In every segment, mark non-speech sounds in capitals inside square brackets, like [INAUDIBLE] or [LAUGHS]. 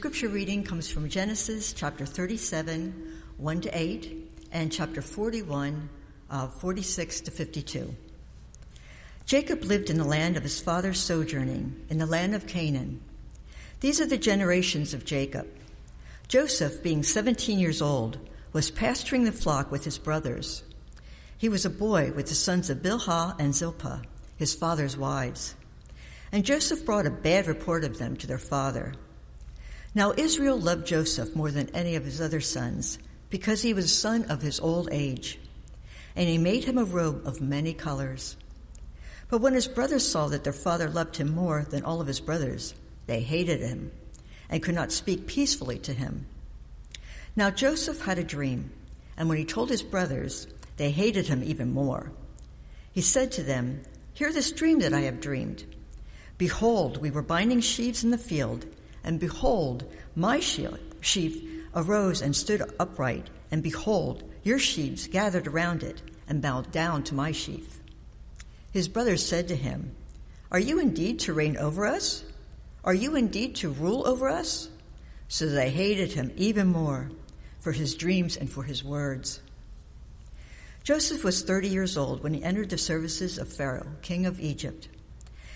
Scripture reading comes from Genesis chapter 37, 1 to 8, and chapter 41, uh, 46 to 52. Jacob lived in the land of his father's sojourning, in the land of Canaan. These are the generations of Jacob. Joseph, being 17 years old, was pasturing the flock with his brothers. He was a boy with the sons of Bilhah and Zilpah, his father's wives. And Joseph brought a bad report of them to their father. Now Israel loved Joseph more than any of his other sons, because he was a son of his old age. And he made him a robe of many colors. But when his brothers saw that their father loved him more than all of his brothers, they hated him and could not speak peacefully to him. Now Joseph had a dream, and when he told his brothers, they hated him even more. He said to them, Hear this dream that I have dreamed. Behold, we were binding sheaves in the field, and behold, my sheaf arose and stood upright, and behold, your sheaves gathered around it and bowed down to my sheaf. His brothers said to him, Are you indeed to reign over us? Are you indeed to rule over us? So they hated him even more for his dreams and for his words. Joseph was 30 years old when he entered the services of Pharaoh, king of Egypt.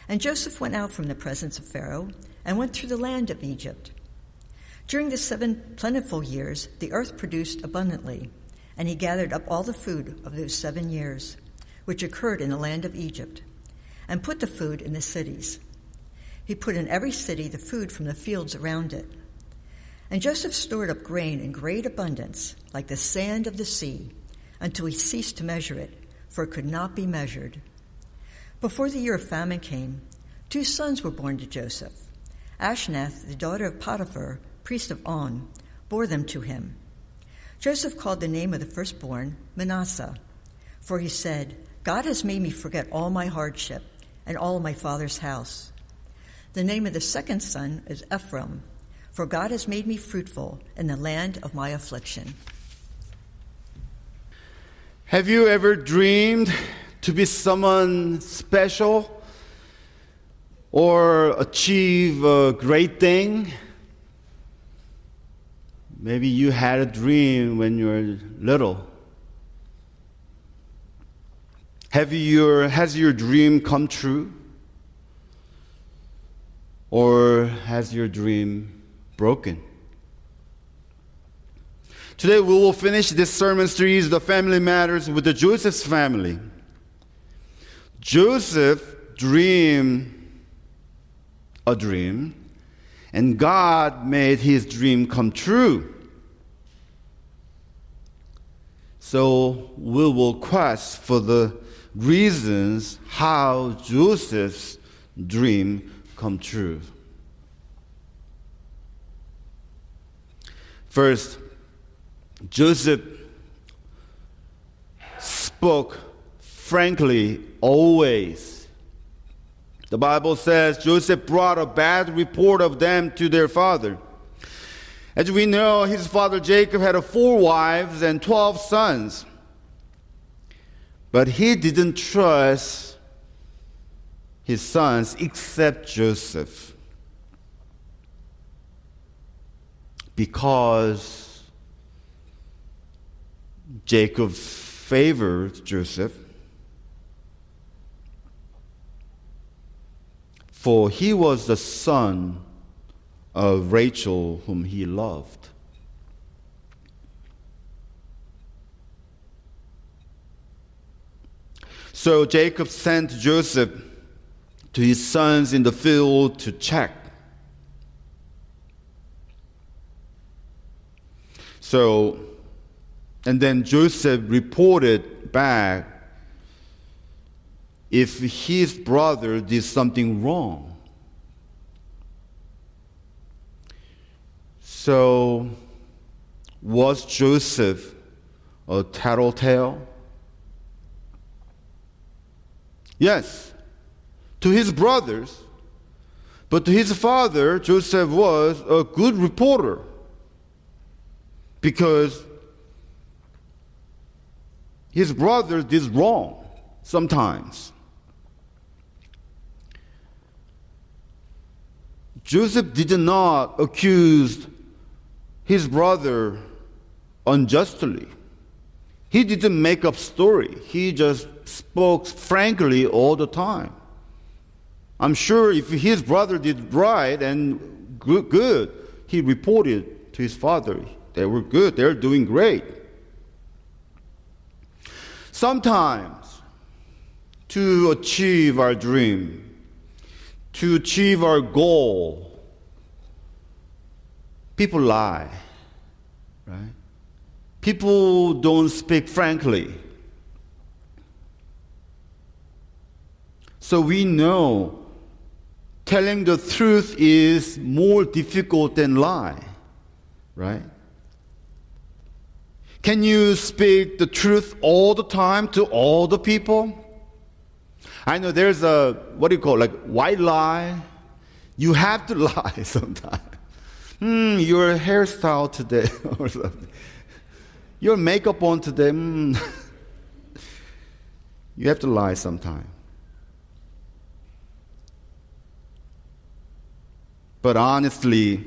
And Joseph went out from the presence of Pharaoh and went through the land of Egypt. During the seven plentiful years, the earth produced abundantly, and he gathered up all the food of those seven years, which occurred in the land of Egypt, and put the food in the cities. He put in every city the food from the fields around it. And Joseph stored up grain in great abundance, like the sand of the sea, until he ceased to measure it, for it could not be measured. Before the year of famine came, two sons were born to Joseph. Asenath, the daughter of Potiphar, priest of On, bore them to him. Joseph called the name of the firstborn Manasseh, for he said, God has made me forget all my hardship and all my father's house. The name of the second son is Ephraim, for God has made me fruitful in the land of my affliction. Have you ever dreamed to be someone special or achieve a great thing? Maybe you had a dream when you were little. Have your, has your dream come true? Or has your dream broken? Today we will finish this sermon series, The Family Matters, with the Joseph's family. Joseph dreamed a dream, and God made his dream come true. So we will quest for the reasons how Joseph's dream come true. First, Joseph spoke frankly always. The Bible says Joseph brought a bad report of them to their father. As we know, his father Jacob had four wives and 12 sons. But he didn't trust his sons except Joseph. Because Jacob favored Joseph. For he was the son of Rachel, whom he loved. So Jacob sent Joseph to his sons in the field to check. So, and then Joseph reported back if his brother did something wrong. So, was Joseph a tattletale? Yes, to his brothers, but to his father, Joseph was a good reporter because his brother did wrong sometimes. Joseph did not accuse his brother unjustly. He didn't make up story. He just spoke frankly all the time. I'm sure if his brother did right and good, good he reported to his father. They were good. They're doing great. Sometimes to achieve our dream, to achieve our goal, people lie, right? People don't speak frankly. So we know telling the truth is more difficult than lie, right? Can you speak the truth all the time to all the people? I know there's a, what do you call it, like white lie. You have to [LAUGHS] lie sometimes. Hmm, your hairstyle today [LAUGHS] or something. Your makeup on today. Hmm. [LAUGHS] you have to lie sometimes. But honestly,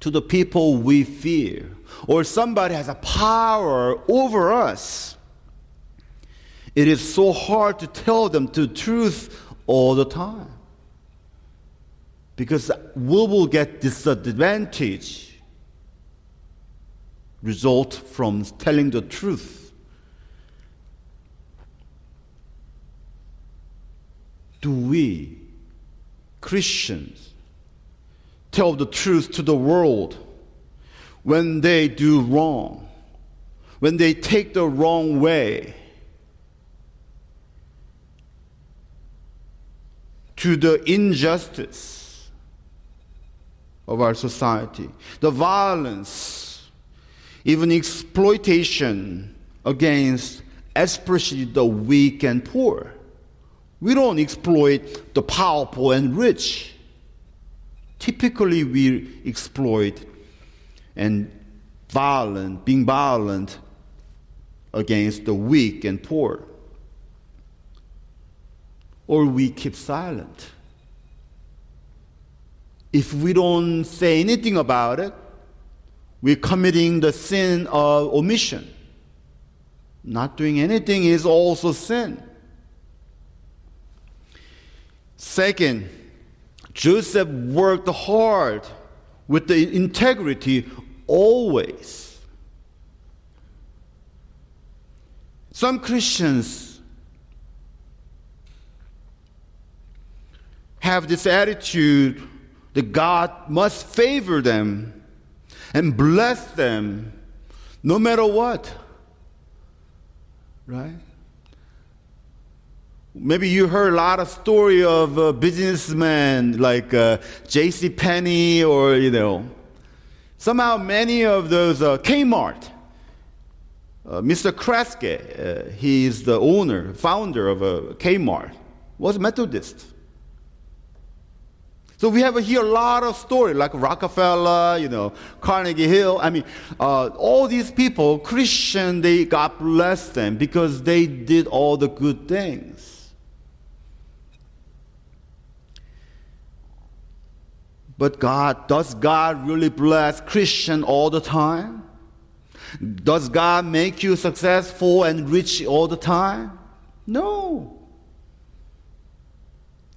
to the people we fear, or somebody has a power over us, it is so hard to tell them the truth all the time. Because we will get disadvantage result from telling the truth. Do we, Christians, tell the truth to the world when they do wrong, when they take the wrong way, to the injustice of our society, the violence, even exploitation against especially the weak and poor. We don't exploit the powerful and rich typically we exploit and violent, being violent against the weak and poor. Or we keep silent. If we don't say anything about it, we're committing the sin of omission. Not doing anything is also sin. Second, Joseph worked hard with the integrity always. Some Christians have this attitude that God must favor them and bless them no matter what. Right? Maybe you heard a lot of story of uh, businessmen like uh, J.C. Penney or you know, somehow many of those uh, Kmart. Uh, Mr. Kresge, uh, he is the owner, founder of uh, Kmart, was Methodist. So we have here a lot of story like Rockefeller, you know, Carnegie Hill. I mean, uh, all these people, Christian, they God bless them because they did all the good things. But God, does God really bless Christian all the time? Does God make you successful and rich all the time? No.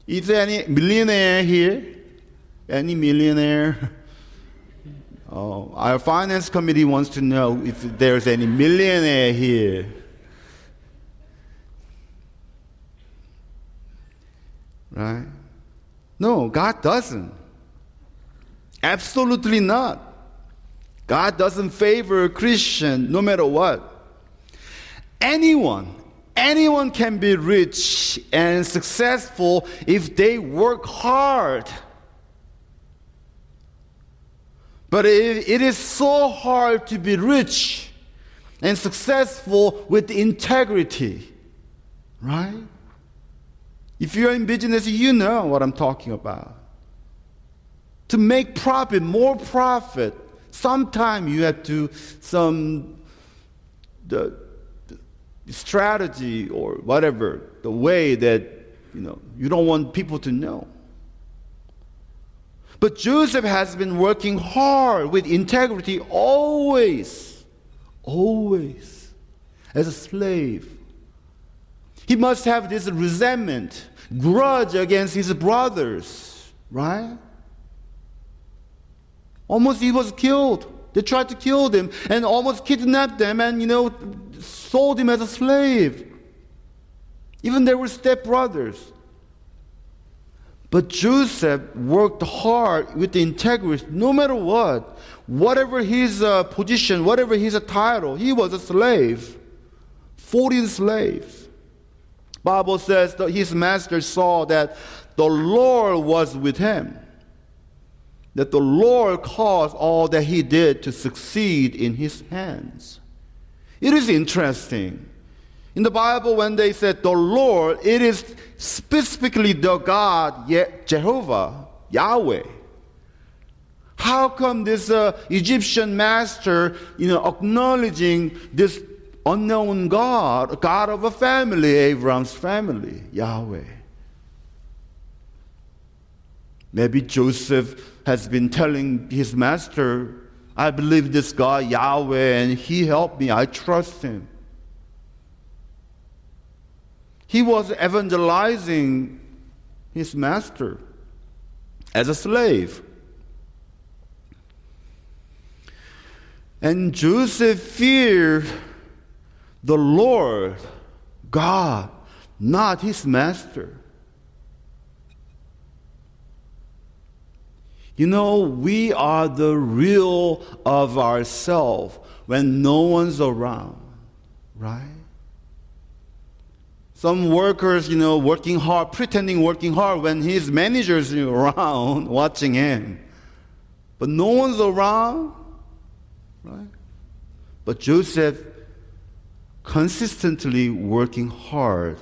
Is there any millionaire here? Any millionaire? Oh, our finance committee wants to know if there's any millionaire here. Right? No, God doesn't. Absolutely not. God doesn't favor a Christian no matter what. Anyone, anyone can be rich and successful if they work hard. But it, it is so hard to be rich and successful with integrity, right? If you're in business, you know what I'm talking about to make profit, more profit, sometimes you have to some the, the strategy or whatever, the way that you know you don't want people to know. But Joseph has been working hard with integrity always, always, as a slave. He must have this resentment, grudge against his brothers, right? Almost he was killed. They tried to kill him and almost kidnapped them and, you know, sold him as a slave. Even they were stepbrothers. But Joseph worked hard with integrity, no matter what. Whatever his uh, position, whatever his title, he was a slave. 40 slaves. Bible says that his master saw that the Lord was with him. That the Lord caused all that he did to succeed in his hands. It is interesting in the Bible, when they said the Lord, it is specifically the God, Jehovah, Yahweh. How come this uh, Egyptian master, you know, acknowledging this unknown God, God of a family, Abraham's family, Yahweh? Maybe Joseph has been telling his master, I believe this God, Yahweh, and he helped me. I trust him. He was evangelizing his master as a slave. And Joseph feared the Lord, God, not his master. You know, we are the real of ourselves when no one's around, right? Some workers, you know, working hard, pretending working hard when his managers know, [LAUGHS] around watching him. But no one's around, right? But Joseph consistently working hard.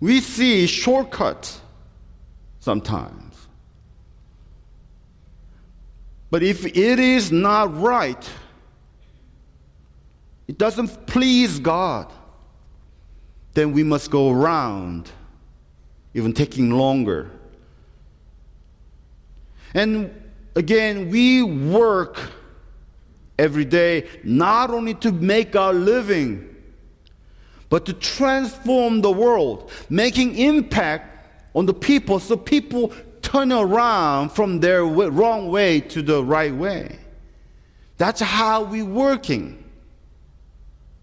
We see shortcuts sometimes. But if it is not right, it doesn't please God, then we must go around, even taking longer. And again, we work every day not only to make our living, but to transform the world, making impact on the people so people turn around from their wrong way to the right way. That's how we're working.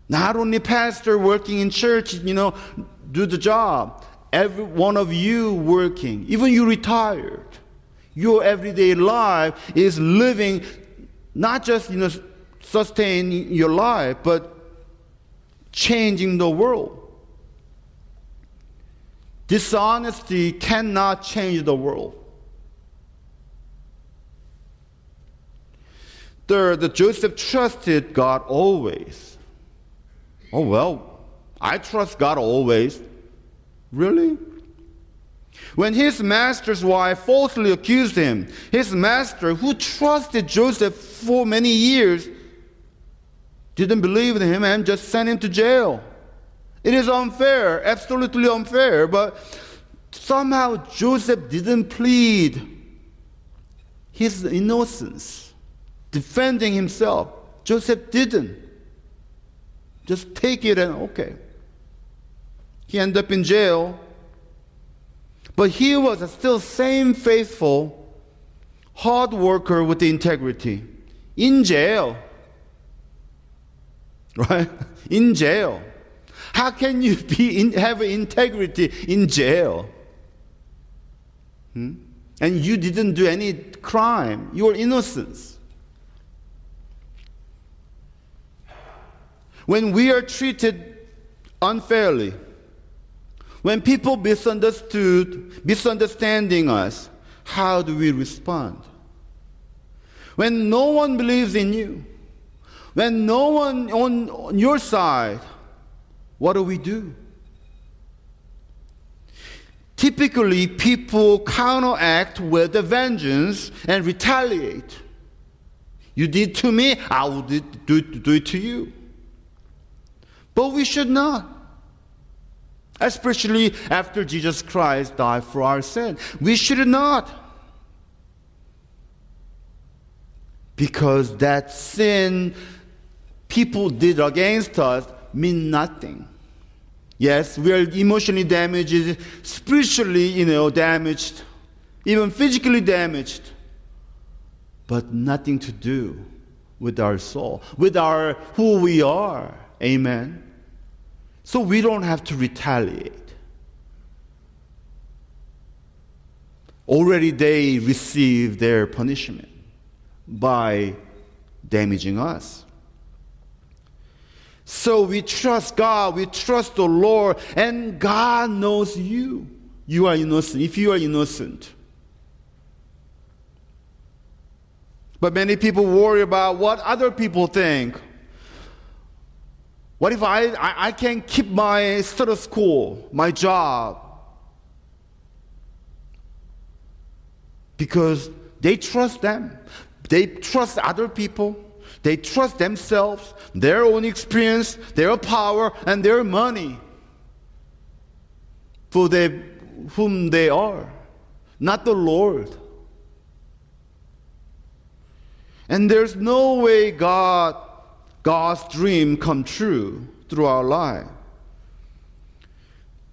Not only pastor working in church, you know, do the job. Every one of you working, even you retired. Your everyday life is living not just you know sustain your life, but changing the world. Dishonesty cannot change the world. Third, Joseph trusted God always. Oh, well, I trust God always. Really? When his master's wife falsely accused him, his master, who trusted Joseph for many years, didn't believe in him and just sent him to jail. It is unfair, absolutely unfair, but somehow Joseph didn't plead his innocence, defending himself. Joseph didn't. Just take it and okay. He ended up in jail. But he was still same faithful, hard worker with integrity. In jail. [LAUGHS] Right? In jail. How can you be in, have integrity in jail? Hmm? And you didn't do any crime. You were innocent. When we are treated unfairly, when people misunderstood, misunderstanding us, how do we respond? When no one believes in you, when no one on, on your side, what do we do? Typically, people counteract with a vengeance and retaliate. You did to me, I will do, do, do it to you. But we should not. especially after Jesus Christ died for our sin. We should not. Because that sin people did against us mean nothing. Yes, we are emotionally damaged, spiritually, you know, damaged, even physically damaged, but nothing to do with our soul, with our who we are. Amen. So we don't have to retaliate. Already they receive their punishment by damaging us. So we trust God, we trust the Lord, and God knows you. You are innocent. If you are innocent, but many people worry about what other people think. What if I, I, I can keep my status quo, my job? Because they trust them. They trust other people. They trust themselves, their own experience, their power, and their money for they, whom they are, not the Lord. And there's no way God, God's dream come true through our life.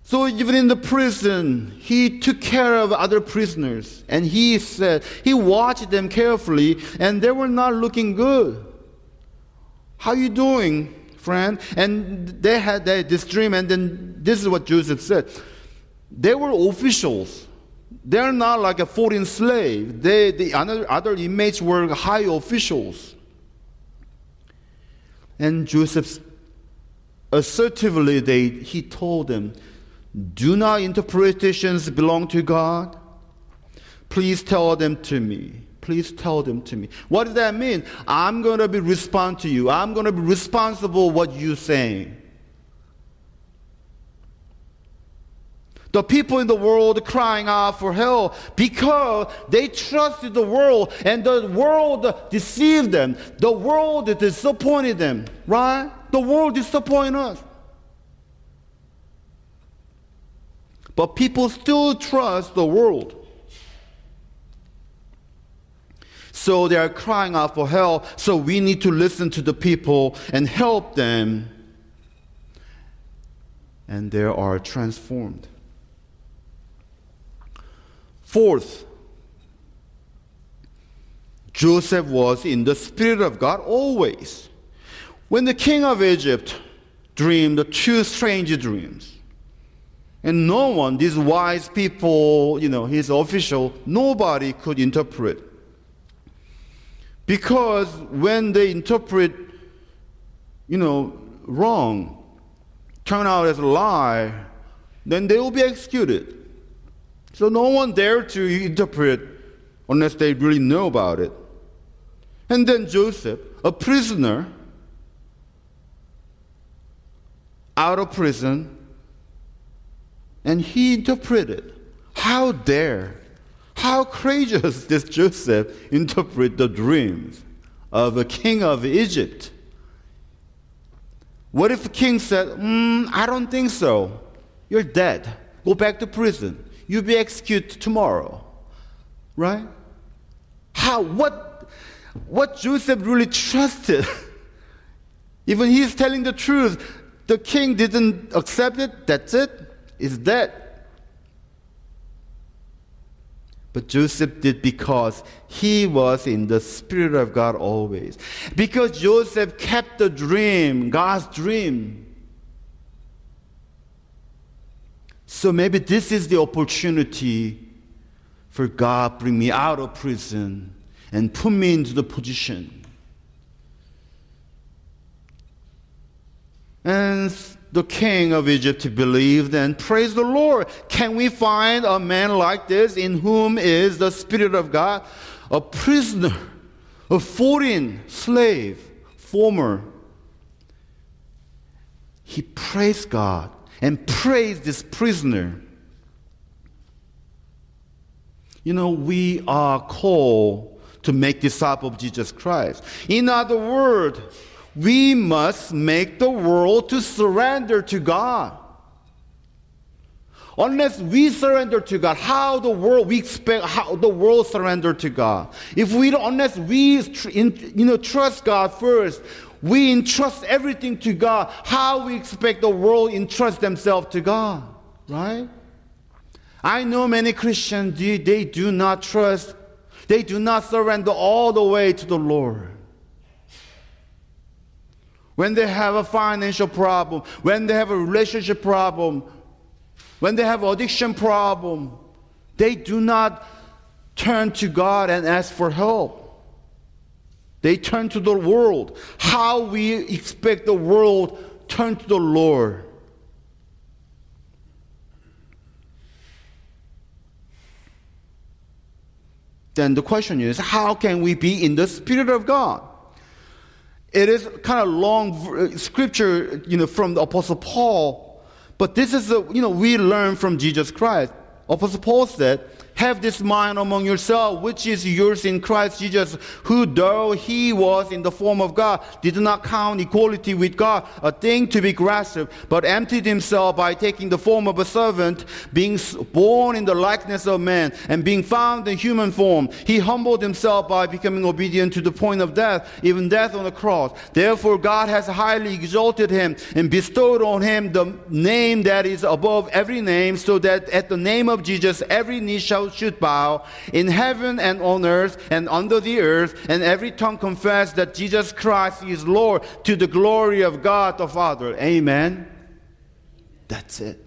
So even in the prison, he took care of other prisoners, and he said he watched them carefully, and they were not looking good. How you doing, friend? And they had this dream, and then this is what Joseph said. They were officials. They're not like a foreign slave. They, the other, other inmates were high officials. And Joseph assertively they, he told them, do not interpretations belong to God? Please tell them to me. Please tell them to me. What does that mean? I'm going to be respond to you. I'm going to be responsible what you're saying. The people in the world crying out for help because they trusted the world and the world deceived them. The world disappointed them, right? The world disappointed us. But people still trust the world. So they are crying out for help. So we need to listen to the people and help them. And they are transformed. Fourth, Joseph was in the Spirit of God always. When the king of Egypt dreamed two strange dreams, and no one, these wise people, you know, his official, nobody could interpret. Because when they interpret, you know, wrong, turn out as a lie, then they will be executed. So no one dared to interpret unless they really know about it. And then Joseph, a prisoner, out of prison, and he interpreted. How dare, how courageous [LAUGHS] this Joseph interpret the dreams of a king of Egypt. What if the king said, mm, I don't think so. You're dead. Go back to prison. You'll be executed tomorrow. Right? How, what, what Joseph really trusted. [LAUGHS] Even he's telling the truth. The king didn't accept it. That's it. it is dead. But Joseph did because he was in the Spirit of God always. Because Joseph kept the dream, God's dream. So maybe this is the opportunity for God bring me out of prison and put me into the position. And the king of Egypt believed and praised the Lord. Can we find a man like this in whom is the Spirit of God? A prisoner, a foreign slave, former. He praised God and praised this prisoner. You know, we are called to make disciples of Jesus Christ. In other words, we must make the world to surrender to God. Unless we surrender to God, how the world we expect how the world surrender to God. If we don't, unless we you know trust God first, we entrust everything to God. How we expect the world entrust themselves to God, right? I know many Christians they, they do not trust, they do not surrender all the way to the Lord when they have a financial problem, when they have a relationship problem, when they have addiction problem, they do not turn to God and ask for help. They turn to the world. How we expect the world turn to the Lord. Then the question is, how can we be in the Spirit of God? It is kind of long uh, scripture, you know, from the Apostle Paul but this is, a, you know, we learn from Jesus Christ. Apostle Paul said, have this mind among yourself, which is yours in Christ Jesus, who, though he was in the form of God, did not count equality with God a thing to be grasped, but emptied himself by taking the form of a servant, being born in the likeness of man, and being found in human form. He humbled himself by becoming obedient to the point of death, even death on the cross. Therefore, God has highly exalted him and bestowed on him the name that is above every name, so that at the name of Jesus, every knee shall should bow in heaven and on earth and under the earth, and every tongue confess that Jesus Christ is Lord to the glory of God the Father. Amen. That's it.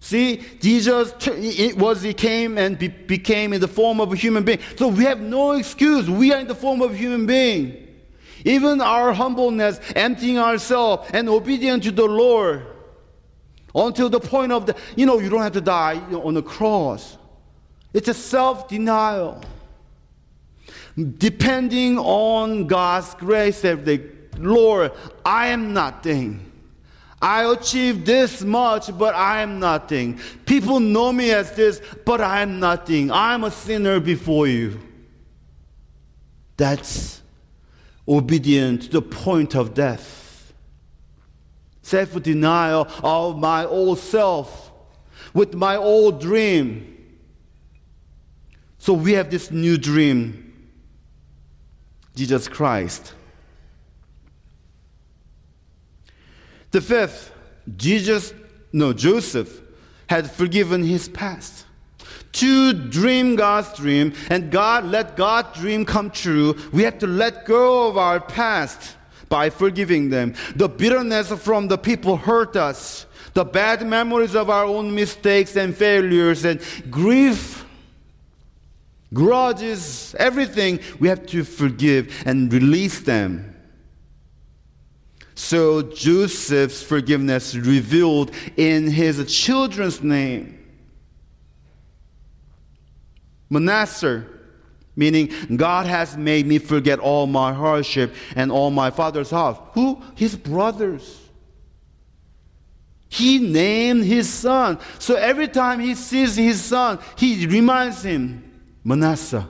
See, Jesus it was he came and be, became in the form of a human being. So we have no excuse. We are in the form of a human being. Even our humbleness, emptying ourselves and obedient to the Lord until the point of the, you know, you don't have to die on the cross. It's a self denial. Depending on God's grace every day. Lord, I am nothing. I achieved this much, but I am nothing. People know me as this, but I am nothing. I'm a sinner before you. That's obedient to the point of death. Self denial of my old self with my old dream so we have this new dream Jesus Christ. The fifth, Jesus, no, Joseph had forgiven his past. To dream God's dream and God let God's dream come true, we have to let go of our past by forgiving them. The bitterness from the people hurt us. The bad memories of our own mistakes and failures and grief grudges, everything, we have to forgive and release them. So Joseph's forgiveness revealed in his children's name. Manasseh, meaning God has made me forget all my hardship and all my father's house. Who? His brothers. He named his son. So every time he sees his son, he reminds him, Manasseh.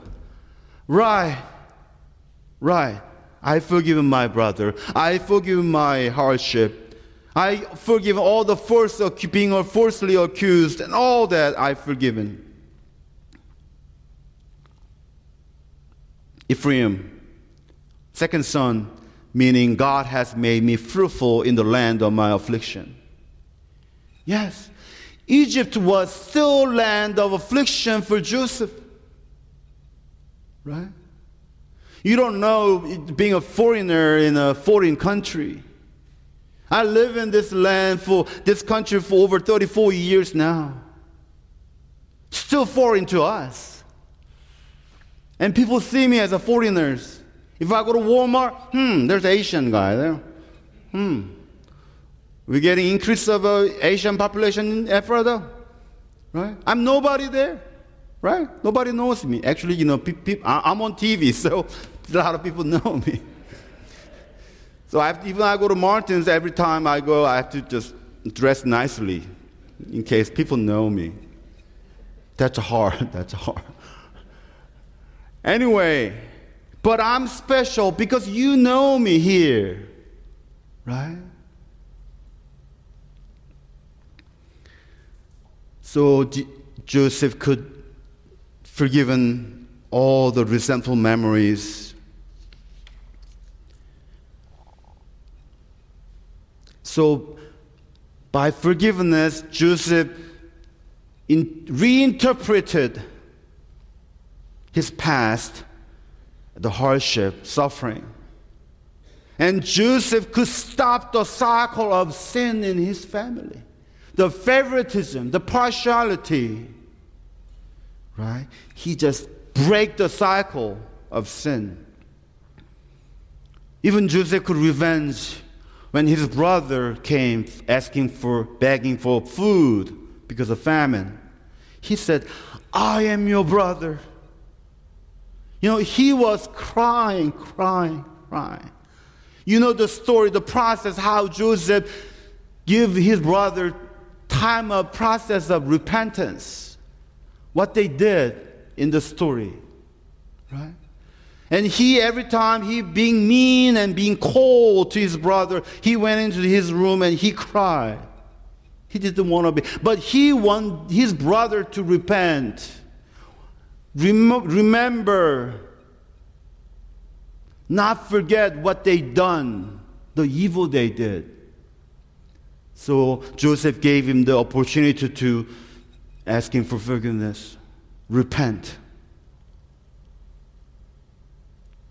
Right. Right. I forgive my brother. I forgive my hardship. I forgive all the force of being falsely accused and all that I've forgiven. Ephraim, second son, meaning God has made me fruitful in the land of my affliction. Yes, Egypt was still land of affliction for Joseph. Right? You don't know being a foreigner in a foreign country. I live in this land for this country for over 34 years now. Still foreign to us. And people see me as a foreigner. If I go to Walmart, hmm, there's an Asian guy there. Hmm. We're getting increase of uh, Asian population in Ephrata. Right? I'm nobody there. Right? Nobody knows me. Actually, you know, pe- pe- I'm on TV, [LAUGHS] so a lot of people [LAUGHS] know me. So I have even I go to Martin's, every time I go, I have to just dress nicely in case people know me. That's hard. [LAUGHS] That's hard. Anyway, but I'm special because you know me here. Right? So Joseph could forgiven all the resentful memories. So by forgiveness, Joseph in, reinterpreted his past, the hardship, suffering. And Joseph could stop the cycle of sin in his family, the favoritism, the partiality. Right? He just break the cycle of sin. Even Joseph could revenge when his brother came asking for, begging for food because of famine. He said, I am your brother. You know, he was crying, crying, crying. You know the story, the process, how Joseph give his brother time of process of repentance. What they did in the story. Right? And he, every time he being mean and being cold to his brother, he went into his room and he cried. He didn't want to be, but he wanted his brother to repent. Rem- remember not forget what they done, the evil they did. So Joseph gave him the opportunity to ask him for forgiveness, repent.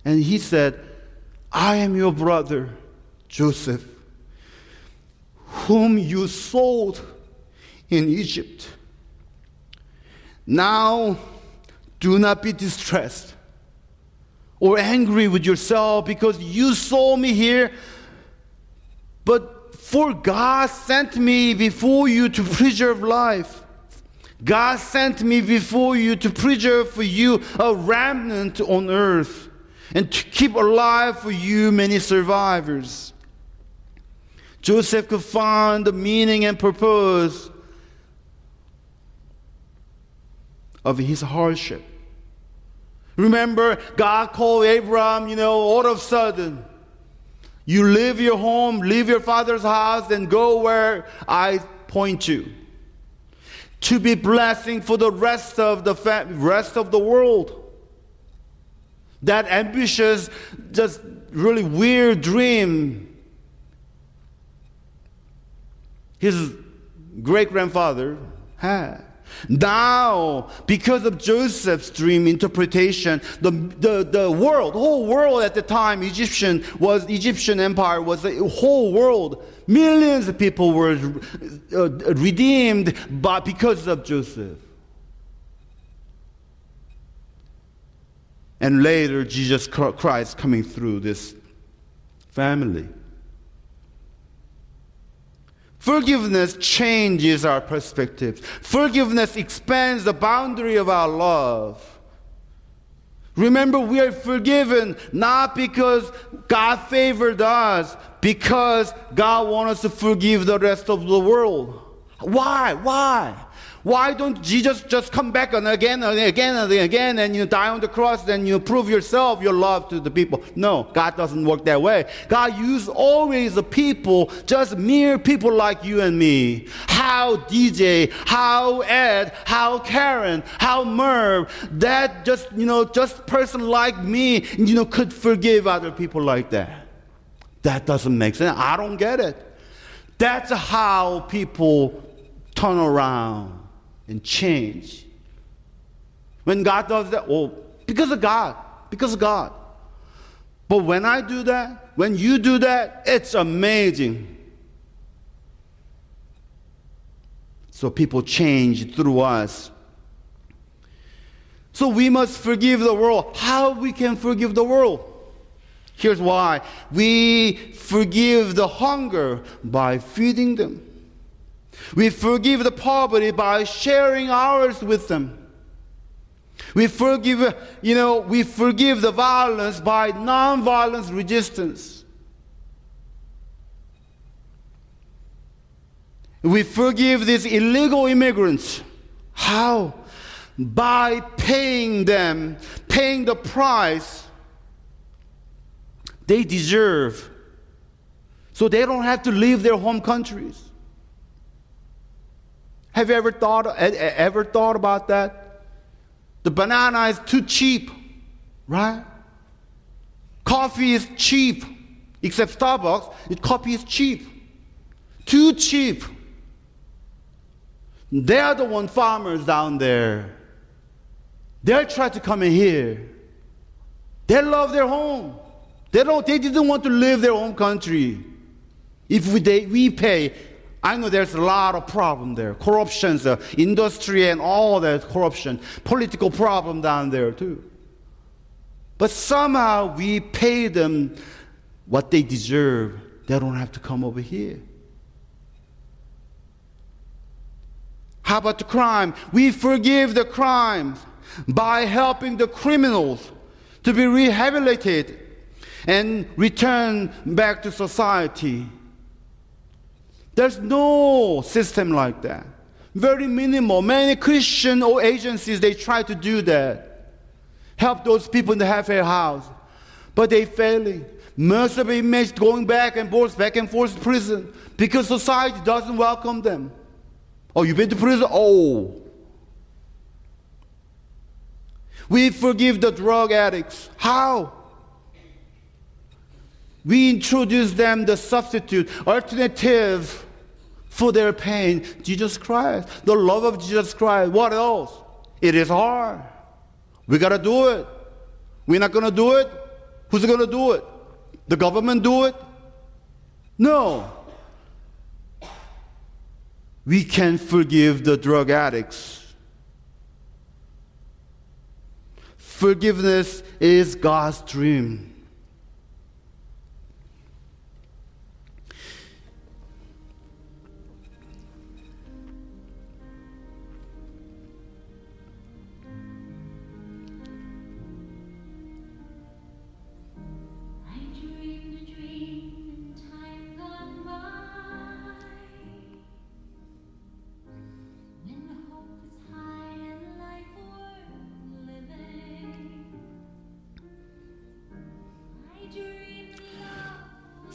And he said, I am your brother, Joseph, whom you sold in Egypt. Now do not be distressed or angry with yourself because you saw me here, but for God sent me before you to preserve life. God sent me before you to preserve for you a remnant on earth and to keep alive for you many survivors. Joseph could find the meaning and purpose of his hardship. Remember, God called Abraham, you know, all of a sudden. You leave your home, leave your father's house, and go where I point you. To be blessing for the rest of the rest of the world. That ambitious, just really weird dream. His great grandfather had. Now, because of Joseph's dream interpretation, the, the, the world, whole world at the time, Egyptian was Egyptian empire was the whole world. Millions of people were uh, redeemed by, because of Joseph. And later, Jesus Christ coming through this family. Forgiveness changes our perspective. Forgiveness expands the boundary of our love. Remember, we are forgiven not because God favored us, because God wants us to forgive the rest of the world. Why? Why? Why don't Jesus just come back and again and again and again and you die on the cross and you prove yourself your love to the people? No, God doesn't work that way. God uses always the people, just mere people like you and me. How DJ, how Ed, how Karen, how Merv, that just, you know, just person like me, you know, could forgive other people like that. That doesn't make sense. I don't get it. That's how people turn around and change. When God does that, oh, because of God, because of God. But when I do that, when you do that, it's amazing. So people change through us. So we must forgive the world. How we can forgive the world? Here's why. We forgive the hunger by feeding them. We forgive the poverty by sharing ours with them. We forgive, you know, we forgive the violence by non-violence resistance. We forgive these illegal immigrants. How? By paying them, paying the price they deserve. So they don't have to leave their home countries. Have you ever thought, ever thought about that? The banana is too cheap, right? Coffee is cheap, except Starbucks, coffee is cheap. Too cheap. They are the one farmers down there. They're trying to come in here. They love their home. They don't. They didn't want to leave their own country. If we, they, we pay, I know there's a lot of problem there. Corruptions, uh, industry, and all that corruption. Political problem down there too. But somehow we pay them what they deserve. They don't have to come over here. How about the crime? We forgive the crimes by helping the criminals to be rehabilitated and return back to society. There's no system like that. Very minimal. Many Christian or agencies they try to do that. Help those people in the halfway house. But they failing. Most of the inmates going back and forth, back and forth to prison because society doesn't welcome them. Oh, you've been to prison? Oh. We forgive the drug addicts. How? We introduce them the substitute, alternative for their pain. Jesus Christ, the love of Jesus Christ. What else? It is hard. We got to do it. We're not going to do it. Who's going to do it? The government do it? No we can forgive the drug addicts. Forgiveness is God's dream.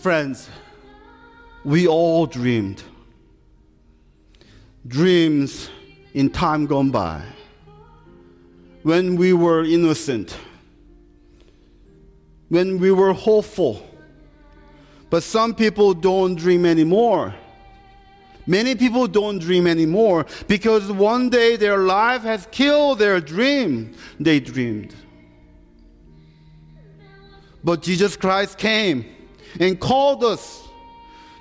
Friends, we all dreamed. Dreams in time gone by. When we were innocent. When we were hopeful. But some people don't dream anymore. Many people don't dream anymore because one day their life has killed their dream they dreamed. But Jesus Christ came and called us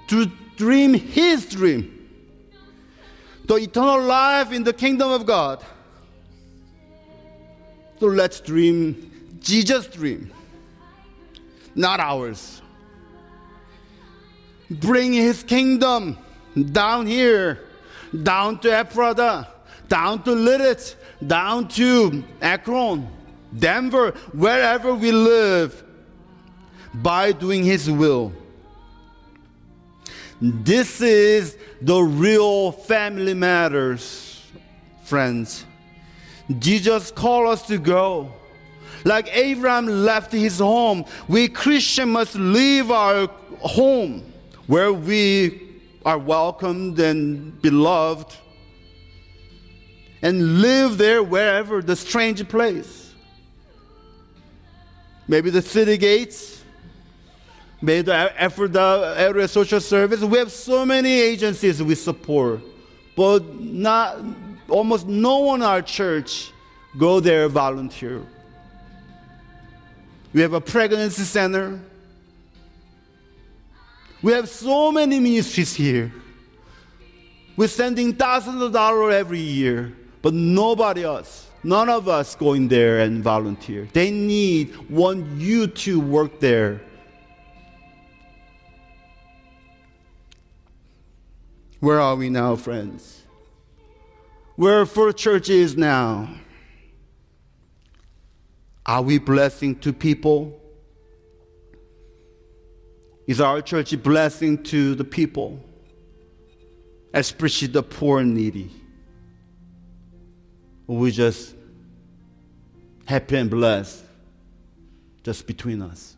to dream His dream the eternal life in the kingdom of God. So let's dream Jesus' dream, not ours. Bring His kingdom down here, down to Ephrata, down to Lititz, down to Akron, Denver, wherever we live by doing His will. This is the real family matters, friends. Jesus called us to go. Like Abraham left his home, we Christians must leave our home where we are welcomed and beloved and live there wherever the strange place. Maybe the city gates, made the Ephrata area social service. We have so many agencies we support, but not almost no one in our church go there volunteer. We have a pregnancy center. We have so many ministries here. We're sending thousands of dollars every year, but nobody else, none of us going there and volunteer. They need want you to work there Where are we now, friends? Where First Church is now? Are we blessing to people? Is our church a blessing to the people, especially the poor and needy? Or we just happy and blessed just between us?